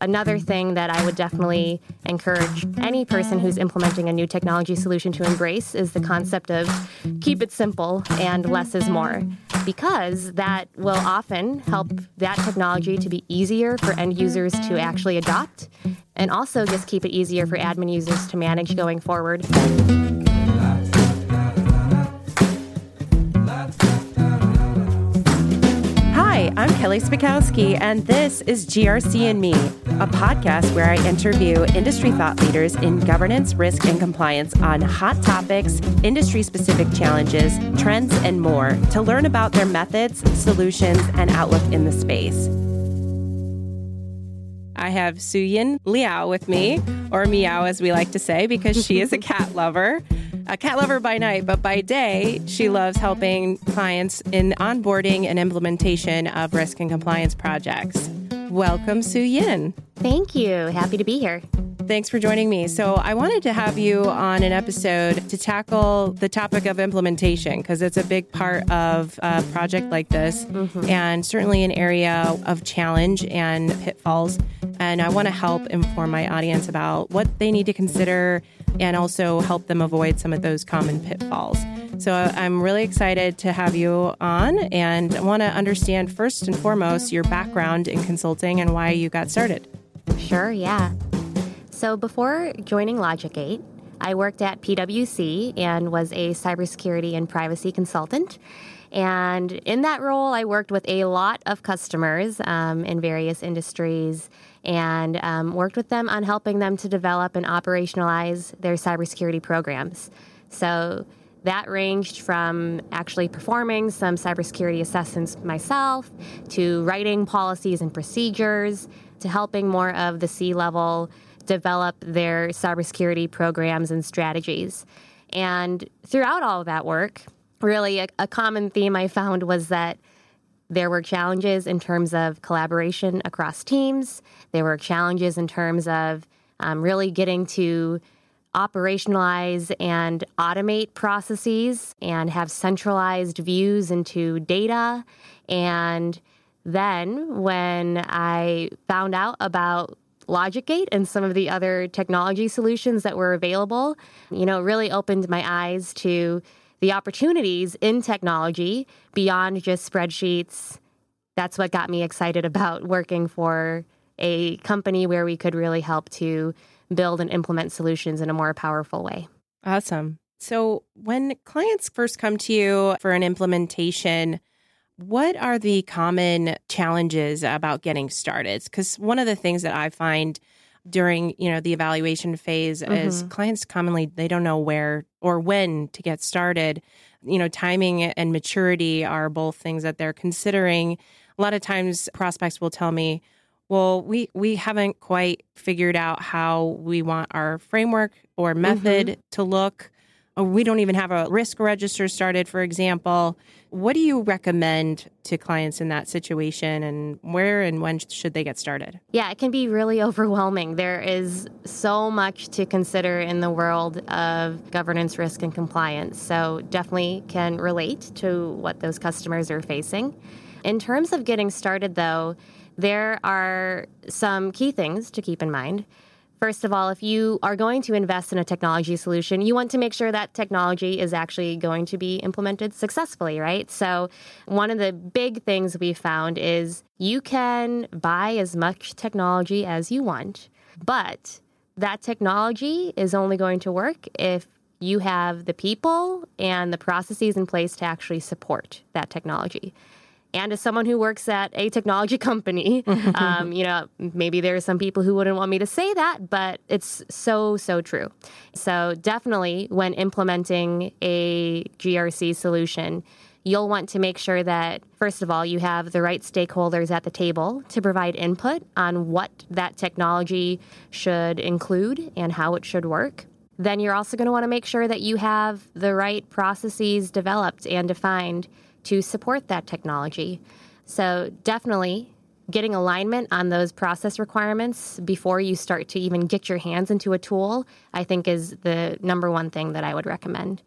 Another thing that I would definitely encourage any person who's implementing a new technology solution to embrace is the concept of keep it simple and less is more, because that will often help that technology to be easier for end users to actually adopt and also just keep it easier for admin users to manage going forward. I'm Kelly Spikowski, and this is GRC and Me, a podcast where I interview industry thought leaders in governance, risk, and compliance on hot topics, industry specific challenges, trends, and more to learn about their methods, solutions, and outlook in the space. I have Suyin Liao with me, or Meow as we like to say, because she is a cat lover a cat lover by night, but by day, she loves helping clients in onboarding and implementation of risk and compliance projects. Welcome, Su Yin. Thank you. Happy to be here. Thanks for joining me. So, I wanted to have you on an episode to tackle the topic of implementation because it's a big part of a project like this mm-hmm. and certainly an area of challenge and pitfalls. And I want to help inform my audience about what they need to consider and also help them avoid some of those common pitfalls. So I'm really excited to have you on and I want to understand first and foremost your background in consulting and why you got started. Sure, yeah. So before joining LogicGate, I worked at PwC and was a cybersecurity and privacy consultant. And in that role, I worked with a lot of customers um, in various industries and um, worked with them on helping them to develop and operationalize their cybersecurity programs. So that ranged from actually performing some cybersecurity assessments myself to writing policies and procedures to helping more of the C level develop their cybersecurity programs and strategies. And throughout all of that work, really a, a common theme I found was that there were challenges in terms of collaboration across teams. There were challenges in terms of um, really getting to operationalize and automate processes and have centralized views into data. And then when I found out about LogicGate and some of the other technology solutions that were available, you know, really opened my eyes to the opportunities in technology beyond just spreadsheets. That's what got me excited about working for a company where we could really help to build and implement solutions in a more powerful way. Awesome. So, when clients first come to you for an implementation, what are the common challenges about getting started? Because one of the things that I find during you know the evaluation phase mm-hmm. is clients commonly they don't know where or when to get started you know timing and maturity are both things that they're considering a lot of times prospects will tell me well we we haven't quite figured out how we want our framework or method mm-hmm. to look Oh, we don't even have a risk register started, for example. What do you recommend to clients in that situation and where and when should they get started? Yeah, it can be really overwhelming. There is so much to consider in the world of governance, risk, and compliance. So, definitely can relate to what those customers are facing. In terms of getting started, though, there are some key things to keep in mind. First of all, if you are going to invest in a technology solution, you want to make sure that technology is actually going to be implemented successfully, right? So, one of the big things we found is you can buy as much technology as you want, but that technology is only going to work if you have the people and the processes in place to actually support that technology and as someone who works at a technology company, um, you know, maybe there are some people who wouldn't want me to say that, but it's so, so true. So, definitely when implementing a GRC solution, you'll want to make sure that, first of all, you have the right stakeholders at the table to provide input on what that technology should include and how it should work. Then you're also going to want to make sure that you have the right processes developed and defined to support that technology. So, definitely getting alignment on those process requirements before you start to even get your hands into a tool, I think is the number one thing that I would recommend.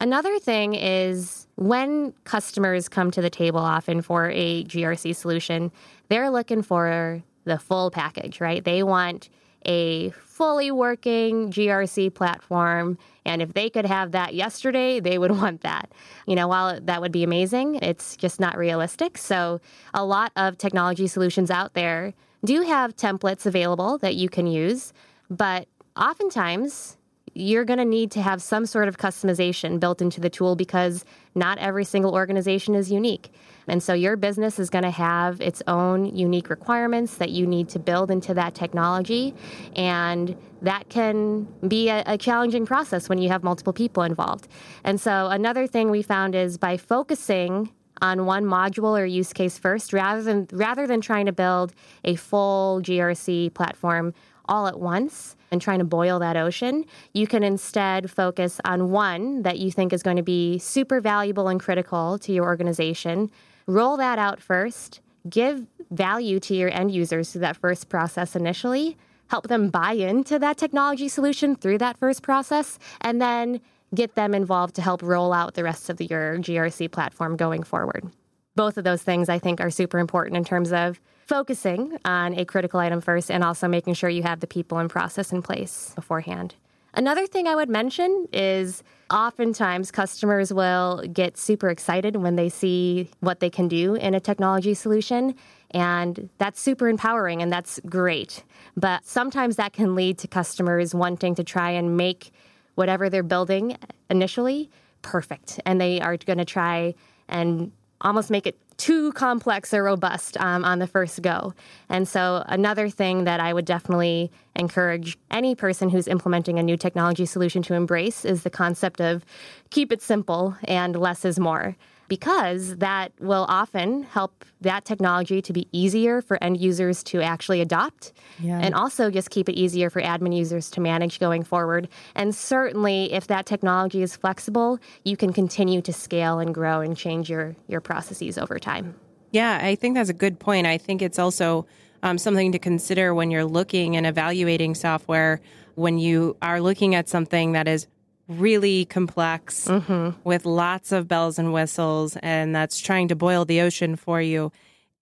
Another thing is when customers come to the table often for a GRC solution, they're looking for the full package, right? They want a fully working GRC platform. And if they could have that yesterday, they would want that. You know, while that would be amazing, it's just not realistic. So, a lot of technology solutions out there do have templates available that you can use, but oftentimes you're going to need to have some sort of customization built into the tool because not every single organization is unique. And so your business is going to have its own unique requirements that you need to build into that technology. And that can be a, a, challenging process when you have multiple people involved. And so another thing we found is by focusing on one module or use case first rather than rather than trying to build a full GRC platform all at once and trying to boil that ocean. You can instead focus on one that you think is going to be super valuable and critical to your organization. Roll that out first, give value to your end users through that first process initially, help them buy into that technology solution through that first process, and then get them involved to help roll out the rest of your GRC platform going forward. Both of those things I think are super important in terms of focusing on a critical item first and also making sure you have the people and process in place beforehand. Another thing I would mention is oftentimes customers will get super excited when they see what they can do in a technology solution. And that's super empowering and that's great. But sometimes that can lead to customers wanting to try and make whatever they're building initially perfect. And they are going to try and almost make it too complex or robust um, on the first go. And so, another thing that I would definitely encourage any person who's implementing a new technology solution to embrace is the concept of keep it simple and less is more because that will often help that technology to be easier for end users to actually adopt yeah. and also just keep it easier for admin users to manage going forward. And certainly, if that technology is flexible, you can continue to scale and grow and change your, your processes over time. Yeah, I think that's a good point. I think it's also um, something to consider when you're looking and evaluating software when you are looking at something that is really complex mm-hmm. with lots of bells and whistles, and that's trying to boil the ocean for you.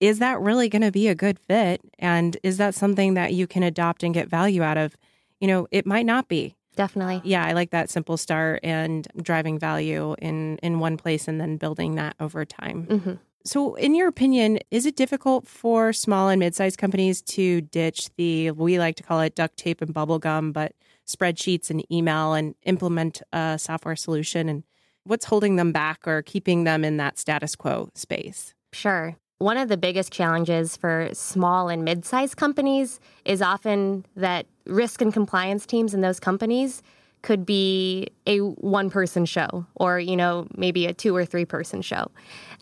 Is that really going to be a good fit? And is that something that you can adopt and get value out of? You know, it might not be. Definitely. Yeah, I like that simple start and driving value in in one place and then building that over time. Mm-hmm. So, in your opinion, is it difficult for small and mid sized companies to ditch the, we like to call it duct tape and bubble gum, but spreadsheets and email and implement a software solution? And what's holding them back or keeping them in that status quo space? Sure. One of the biggest challenges for small and mid sized companies is often that risk and compliance teams in those companies could be a one person show or you know maybe a two or three person show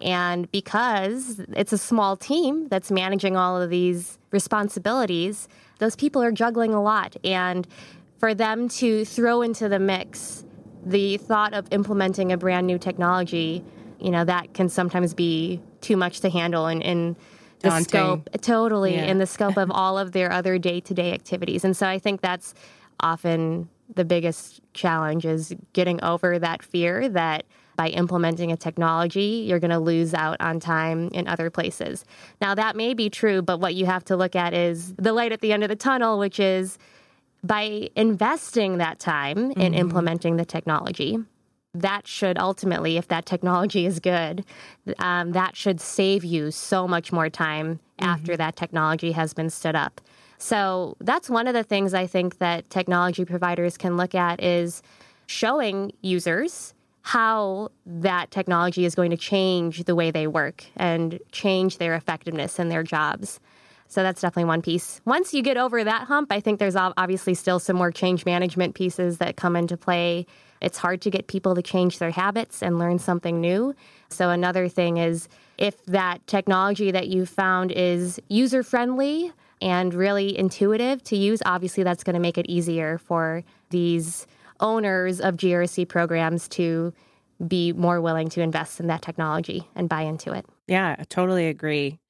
and because it's a small team that's managing all of these responsibilities those people are juggling a lot and for them to throw into the mix the thought of implementing a brand new technology you know that can sometimes be too much to handle in, in the Daunting. scope totally yeah. in the scope of all of their other day-to-day activities and so i think that's often the biggest challenge is getting over that fear that by implementing a technology, you're going to lose out on time in other places. Now, that may be true, but what you have to look at is the light at the end of the tunnel, which is by investing that time mm-hmm. in implementing the technology. That should ultimately, if that technology is good, um, that should save you so much more time mm-hmm. after that technology has been stood up. So that's one of the things I think that technology providers can look at is showing users how that technology is going to change the way they work and change their effectiveness in their jobs. So that's definitely one piece. Once you get over that hump, I think there's obviously still some more change management pieces that come into play. It's hard to get people to change their habits and learn something new. So another thing is if that technology that you found is user friendly, and really intuitive to use, obviously that's going to make it easier for these owners of GRC programs to be more willing to invest in that technology and buy into it. Yeah, I totally agree.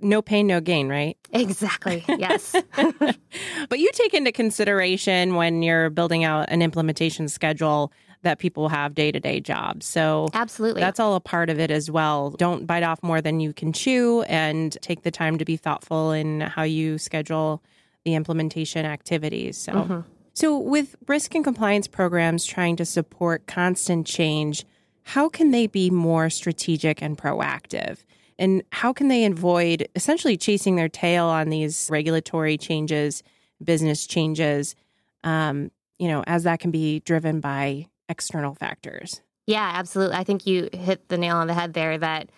No pain, no gain, right? Exactly. Yes. but you take into consideration when you're building out an implementation schedule that people have day to day jobs. So, absolutely. That's all a part of it as well. Don't bite off more than you can chew and take the time to be thoughtful in how you schedule the implementation activities. So, mm-hmm. so with risk and compliance programs trying to support constant change, how can they be more strategic and proactive? And how can they avoid essentially chasing their tail on these regulatory changes, business changes, um, you know, as that can be driven by external factors? Yeah, absolutely. I think you hit the nail on the head there that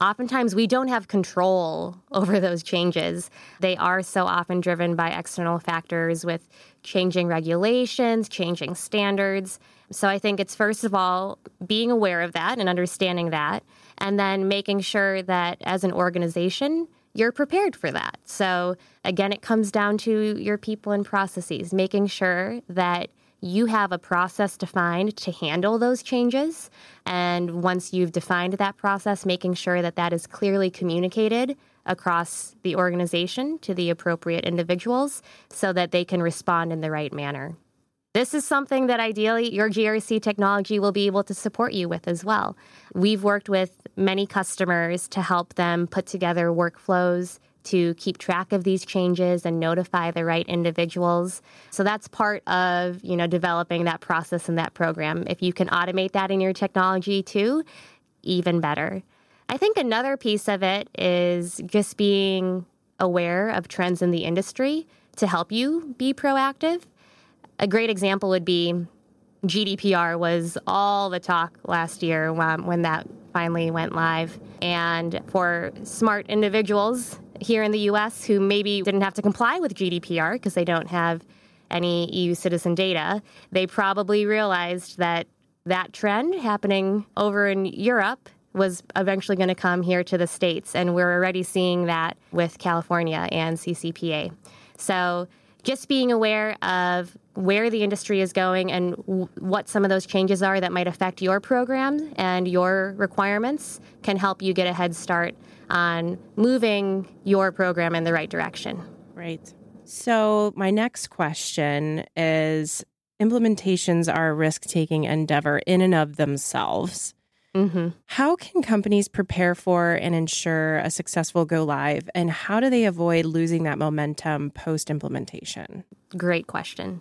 oftentimes we don't have control over those changes. They are so often driven by external factors with changing regulations, changing standards. So I think it's first of all being aware of that and understanding that and then making sure that as an organization, you're prepared for that. So, again, it comes down to your people and processes, making sure that you have a process defined to handle those changes. And once you've defined that process, making sure that that is clearly communicated across the organization to the appropriate individuals so that they can respond in the right manner. This is something that ideally your GRC technology will be able to support you with as well. We've worked with many customers to help them put together workflows to keep track of these changes and notify the right individuals. So that's part of, you know, developing that process and that program. If you can automate that in your technology too, even better. I think another piece of it is just being aware of trends in the industry to help you be proactive a great example would be GDPR was all the talk last year um, when that finally went live. And for smart individuals here in the US who maybe didn't have to comply with GDPR because they don't have any EU citizen data, they probably realized that that trend happening over in Europe was eventually going to come here to the States. And we're already seeing that with California and CCPA. So just being aware of where the industry is going and w- what some of those changes are that might affect your program and your requirements can help you get a head start on moving your program in the right direction. Right. So, my next question is implementations are a risk taking endeavor in and of themselves. Mm-hmm. How can companies prepare for and ensure a successful go live, and how do they avoid losing that momentum post implementation? Great question.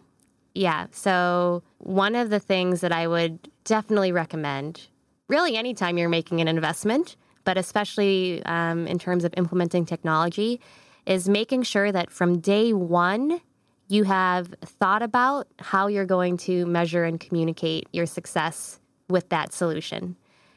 Yeah. So, one of the things that I would definitely recommend, really, anytime you're making an investment, but especially um, in terms of implementing technology, is making sure that from day one, you have thought about how you're going to measure and communicate your success with that solution.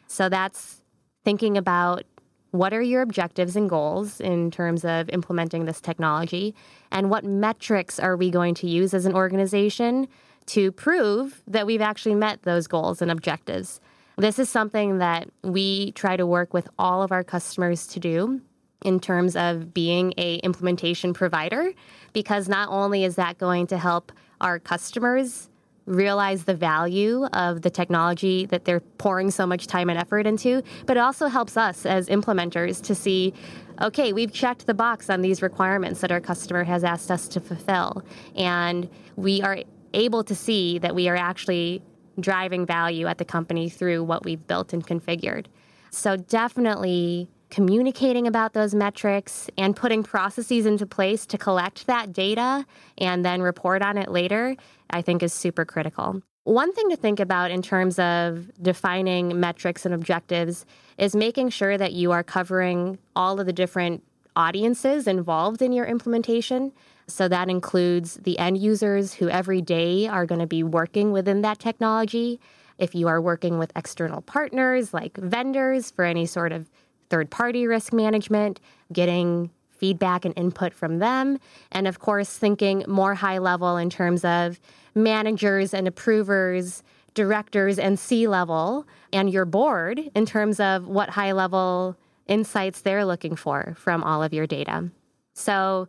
So, that's thinking about what are your objectives and goals in terms of implementing this technology? And what metrics are we going to use as an organization to prove that we've actually met those goals and objectives? This is something that we try to work with all of our customers to do in terms of being a implementation provider because not only is that going to help our customers realize the value of the technology that they're pouring so much time and effort into, but it also helps us as implementers to see okay, we've checked the box on these requirements that our customer has asked us to fulfill. And we are able to see that we are actually driving value at the company through what we've built and configured. So, definitely communicating about those metrics and putting processes into place to collect that data and then report on it later, I think is super critical. One thing to think about in terms of defining metrics and objectives is making sure that you are covering all of the different audiences involved in your implementation. So that includes the end users who every day are going to be working within that technology. If you are working with external partners like vendors for any sort of third party risk management, getting feedback and input from them, and of course, thinking more high level in terms of managers and approvers, directors, and C level, and your board in terms of what high level insights they're looking for from all of your data. So,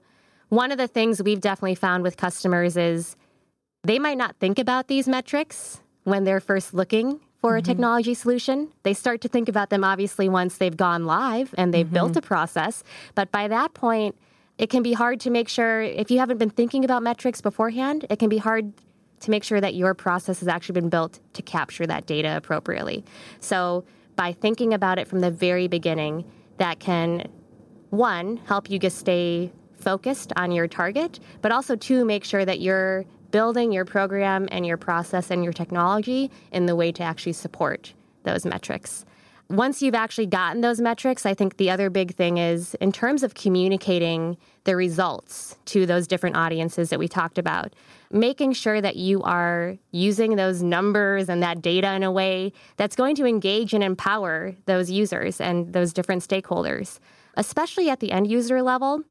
one of the things we've definitely found with customers is they might not think about these metrics when they're first looking for mm-hmm. a technology solution. They start to think about them obviously once they've gone live and they've mm-hmm. built a process. But by that point, it can be hard to make sure if you haven't been thinking about metrics beforehand, it can be hard to make sure that your process has actually been built to capture that data appropriately. So, by thinking about it from the very beginning, that can one help you just stay focused on your target, but also two make sure that you're building your program and your process and your technology in the way to actually support those metrics. Once you've actually gotten those metrics, I think the other big thing is in terms of communicating the results to those different audiences that we talked about, making sure that you are using those numbers and that data in a way that's going to engage and empower those users and those different stakeholders, especially at the end user level,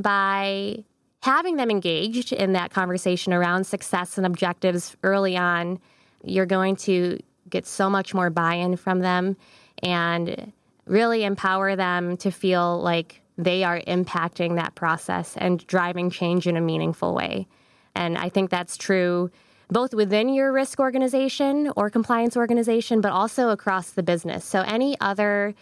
by having them engaged in that conversation around success and objectives early on. You're going to get so much more buy in from them and really empower them to feel like they are impacting that process and driving change in a meaningful way. And I think that's true both within your risk organization or compliance organization, but also across the business. So, any other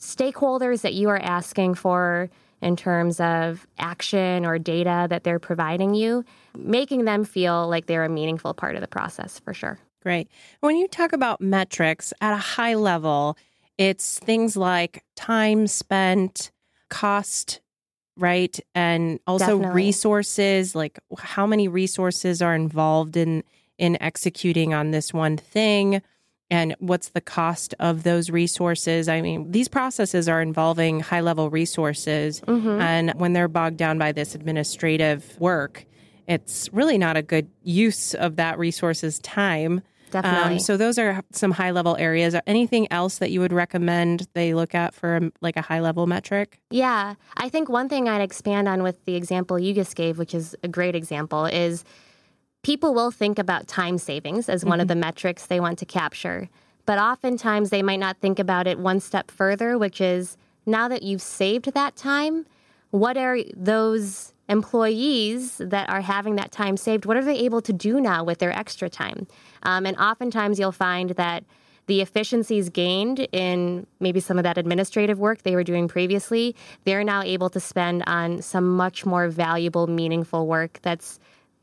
stakeholders that you are asking for in terms of action or data that they're providing you, making them feel like they're a meaningful part of the process for sure. Great. When you talk about metrics at a high level, it's things like time spent, cost, right? And also Definitely. resources, like how many resources are involved in in executing on this one thing and what's the cost of those resources. I mean, these processes are involving high level resources. Mm-hmm. And when they're bogged down by this administrative work, it's really not a good use of that resource's time. Definitely. Um, so those are some high level areas. Anything else that you would recommend they look at for um, like a high level metric? Yeah, I think one thing I'd expand on with the example you just gave, which is a great example, is people will think about time savings as mm-hmm. one of mm-hmm. the metrics they want to capture. But oftentimes they might not think about it one step further, which is now that you've saved that time, what are those employees that are having that time saved, what are they able to do now with their extra time? Um, and oftentimes you'll find that the efficiencies gained in maybe some of that administrative work they were doing previously, they're now able to spend on some much more valuable, meaningful work that's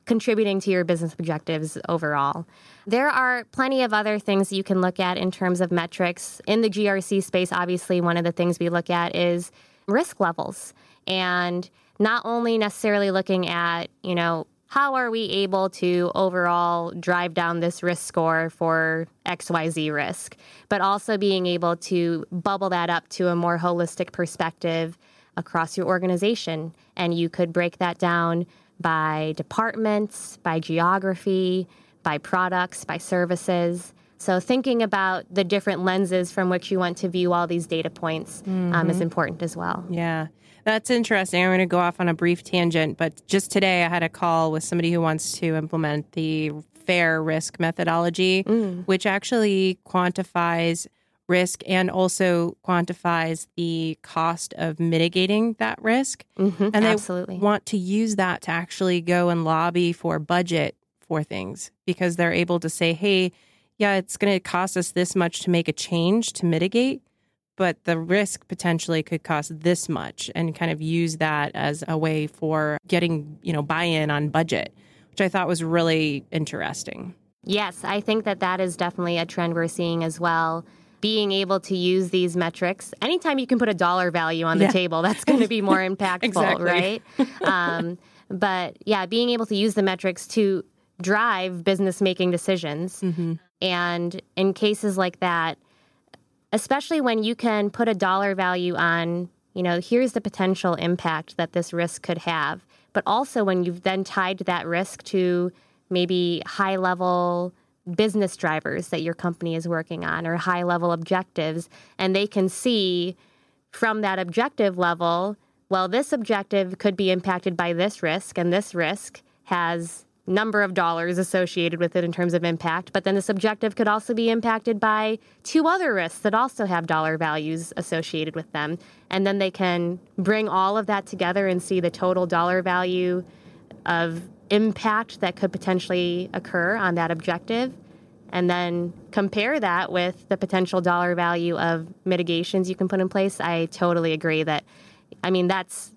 contributing to your business objectives overall. There are plenty of other things you can look at in terms of metrics. In the GRC space, obviously, one of the things we look at is risk levels. And not only necessarily looking at, you know, how are we able to overall drive down this risk score for XYZ risk, but also being able to bubble that up to a more holistic perspective across your organization. And you could break that down by departments, by geography, by products, by services. So, thinking about the different lenses from which you want to view all these data points mm-hmm. um, is important as well. Yeah. That's interesting. I'm going to go off on a brief tangent, but just today I had a call with somebody who wants to implement the fair risk methodology, mm. which actually quantifies risk and also quantifies the cost of mitigating that risk. Mm-hmm, and they absolutely. want to use that to actually go and lobby for budget for things because they're able to say, hey, yeah, it's going to cost us this much to make a change to mitigate but the risk potentially could cost this much and kind of use that as a way for getting, you know, buy-in on budget, which I thought was really interesting. Yes, I think that that is definitely a trend we're seeing as well. Being able to use these metrics, anytime you can put a dollar value on the yeah. table, that's going to be more impactful, exactly. right? Um, but yeah, being able to use the metrics to drive business making decisions. Mm-hmm. And in cases like that, especially when you can put a dollar value on, you know, here's the potential impact that this risk could have. But also when you've then tied that risk to maybe high level business drivers that your company is working on or high level objectives, and they can see from that objective level, well, this objective could be impacted by this risk, and this risk has number of dollars associated with it in terms of impact, but then the subjective could also be impacted by two other risks that also have dollar values associated with them. And then they can bring all of that together and see the total dollar value of impact that could potentially occur on that objective. And then compare that with the potential dollar value of mitigations you can put in place. I totally agree that, I mean, that's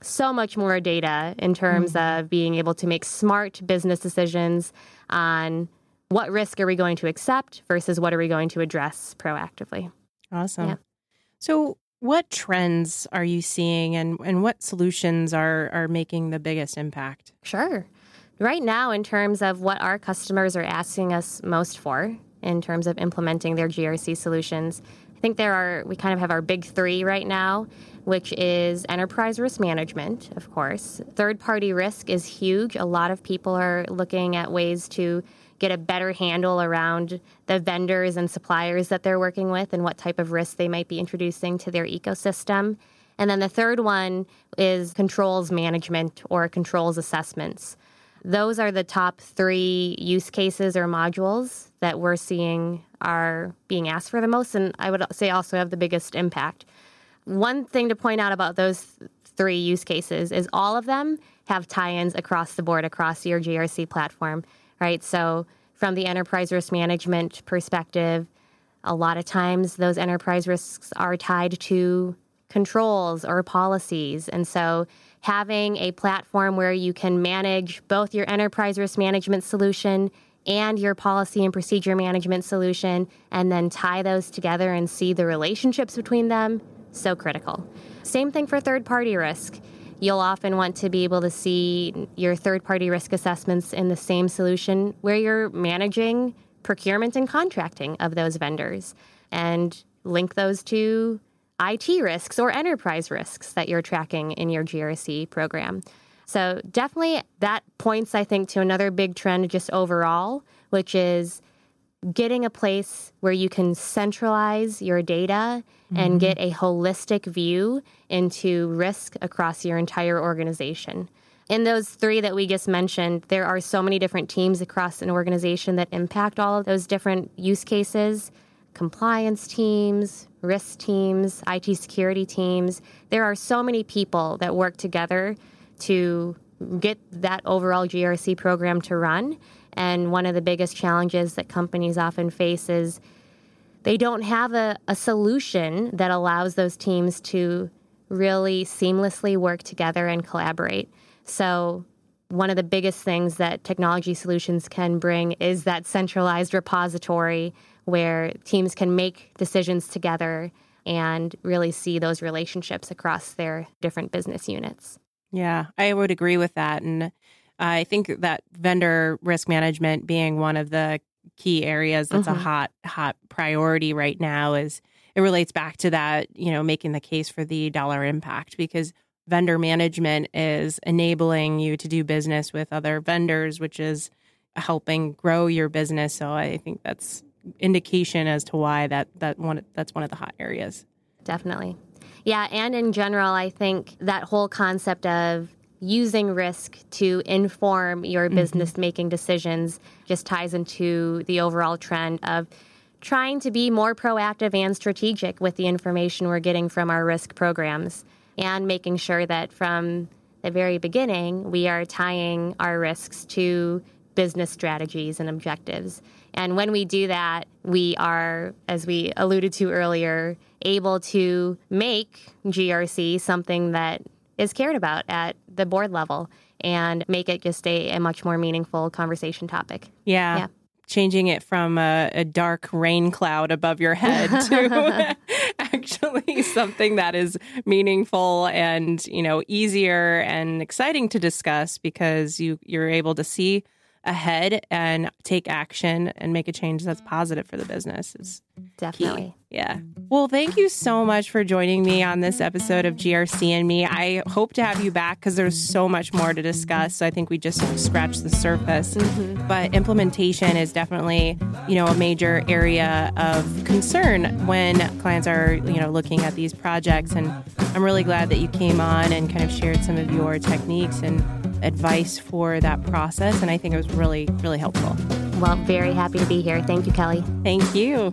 so much more data in terms mm-hmm. of being able to make smart business decisions on what risk are we going to accept versus what are we going to address proactively. Awesome. Yeah. So, what trends are you seeing and, and what solutions are, are making the biggest impact? Sure. Right now, in terms of what our customers are asking us most for in terms of implementing their GRC solutions, I think there are, we kind of have our big three right now, which is enterprise risk management, of course. Third party risk is huge. A lot of people are looking at ways to get a better handle around the vendors and suppliers that they're working with and what type of risk they might be introducing to their ecosystem. And then the third one is controls management or controls assessments. Those are the top three use cases or modules that we're seeing are being asked for the most, and I would say also have the biggest impact. One thing to point out about those three use cases is all of them have tie ins across the board, across your GRC platform, right? So, from the enterprise risk management perspective, a lot of times those enterprise risks are tied to controls or policies. And so, having a platform where you can manage both your enterprise risk management solution and your policy and procedure management solution, and then tie those together and see the relationships between them, so critical. Same thing for third party risk. You'll often want to be able to see your third party risk assessments in the same solution where you're managing procurement and contracting of those vendors and link those to IT risks or enterprise risks that you're tracking in your GRC program. So, definitely that points, I think, to another big trend just overall, which is getting a place where you can centralize your data mm-hmm. and get a holistic view into risk across your entire organization. In those three that we just mentioned, there are so many different teams across an organization that impact all of those different use cases compliance teams, risk teams, IT security teams. There are so many people that work together to get that overall GRC program to run. And one of the biggest challenges that companies often face is they don't have a, a solution that allows those teams to really seamlessly work together and collaborate. So, one of the biggest things that technology solutions can bring is that centralized repository where teams can make decisions together and really see those relationships across their different business units. Yeah, I would agree with that. And I think that vendor risk management being one of the key areas that's mm-hmm. a hot, hot priority right now is it relates back to that, you know, making the case for the dollar impact because vendor management is enabling you to do business with other vendors, which is helping grow your business. So I think that's indication as to why that that one that's one of the hot areas. Definitely. Yeah, and in general, I think that whole concept of using risk to inform your mm-hmm. business making decisions just ties into the overall trend of trying to be more proactive and strategic with the information we're getting from our risk programs and making sure that from the very beginning we are tying our risks to business strategies and objectives. And when we do that, we are, as we alluded to earlier, able to make GRC something that is cared about at the board level and make it just a, a much more meaningful conversation topic. Yeah. yeah. Changing it from a, a, dark rain cloud above your head to actually something that is meaningful and you know easier and exciting to discuss because you you're able to see ahead and take action and make a change that's positive for the business. Is definitely. Key. yeah. Well thank you so much for joining me on this episode of grc and me. I hope to have you back because there's so much more to discuss. So i think we just scratched the surface. Mm-hmm. but implementation is definitely you know a major area of concern when clients are you know looking at these projects. And i'm really glad that you came on and kind of shared some of your techniques and advice for that process. And I think it was really, really helpful. Well, very happy to be here. Thank you, Kelly. Thank you.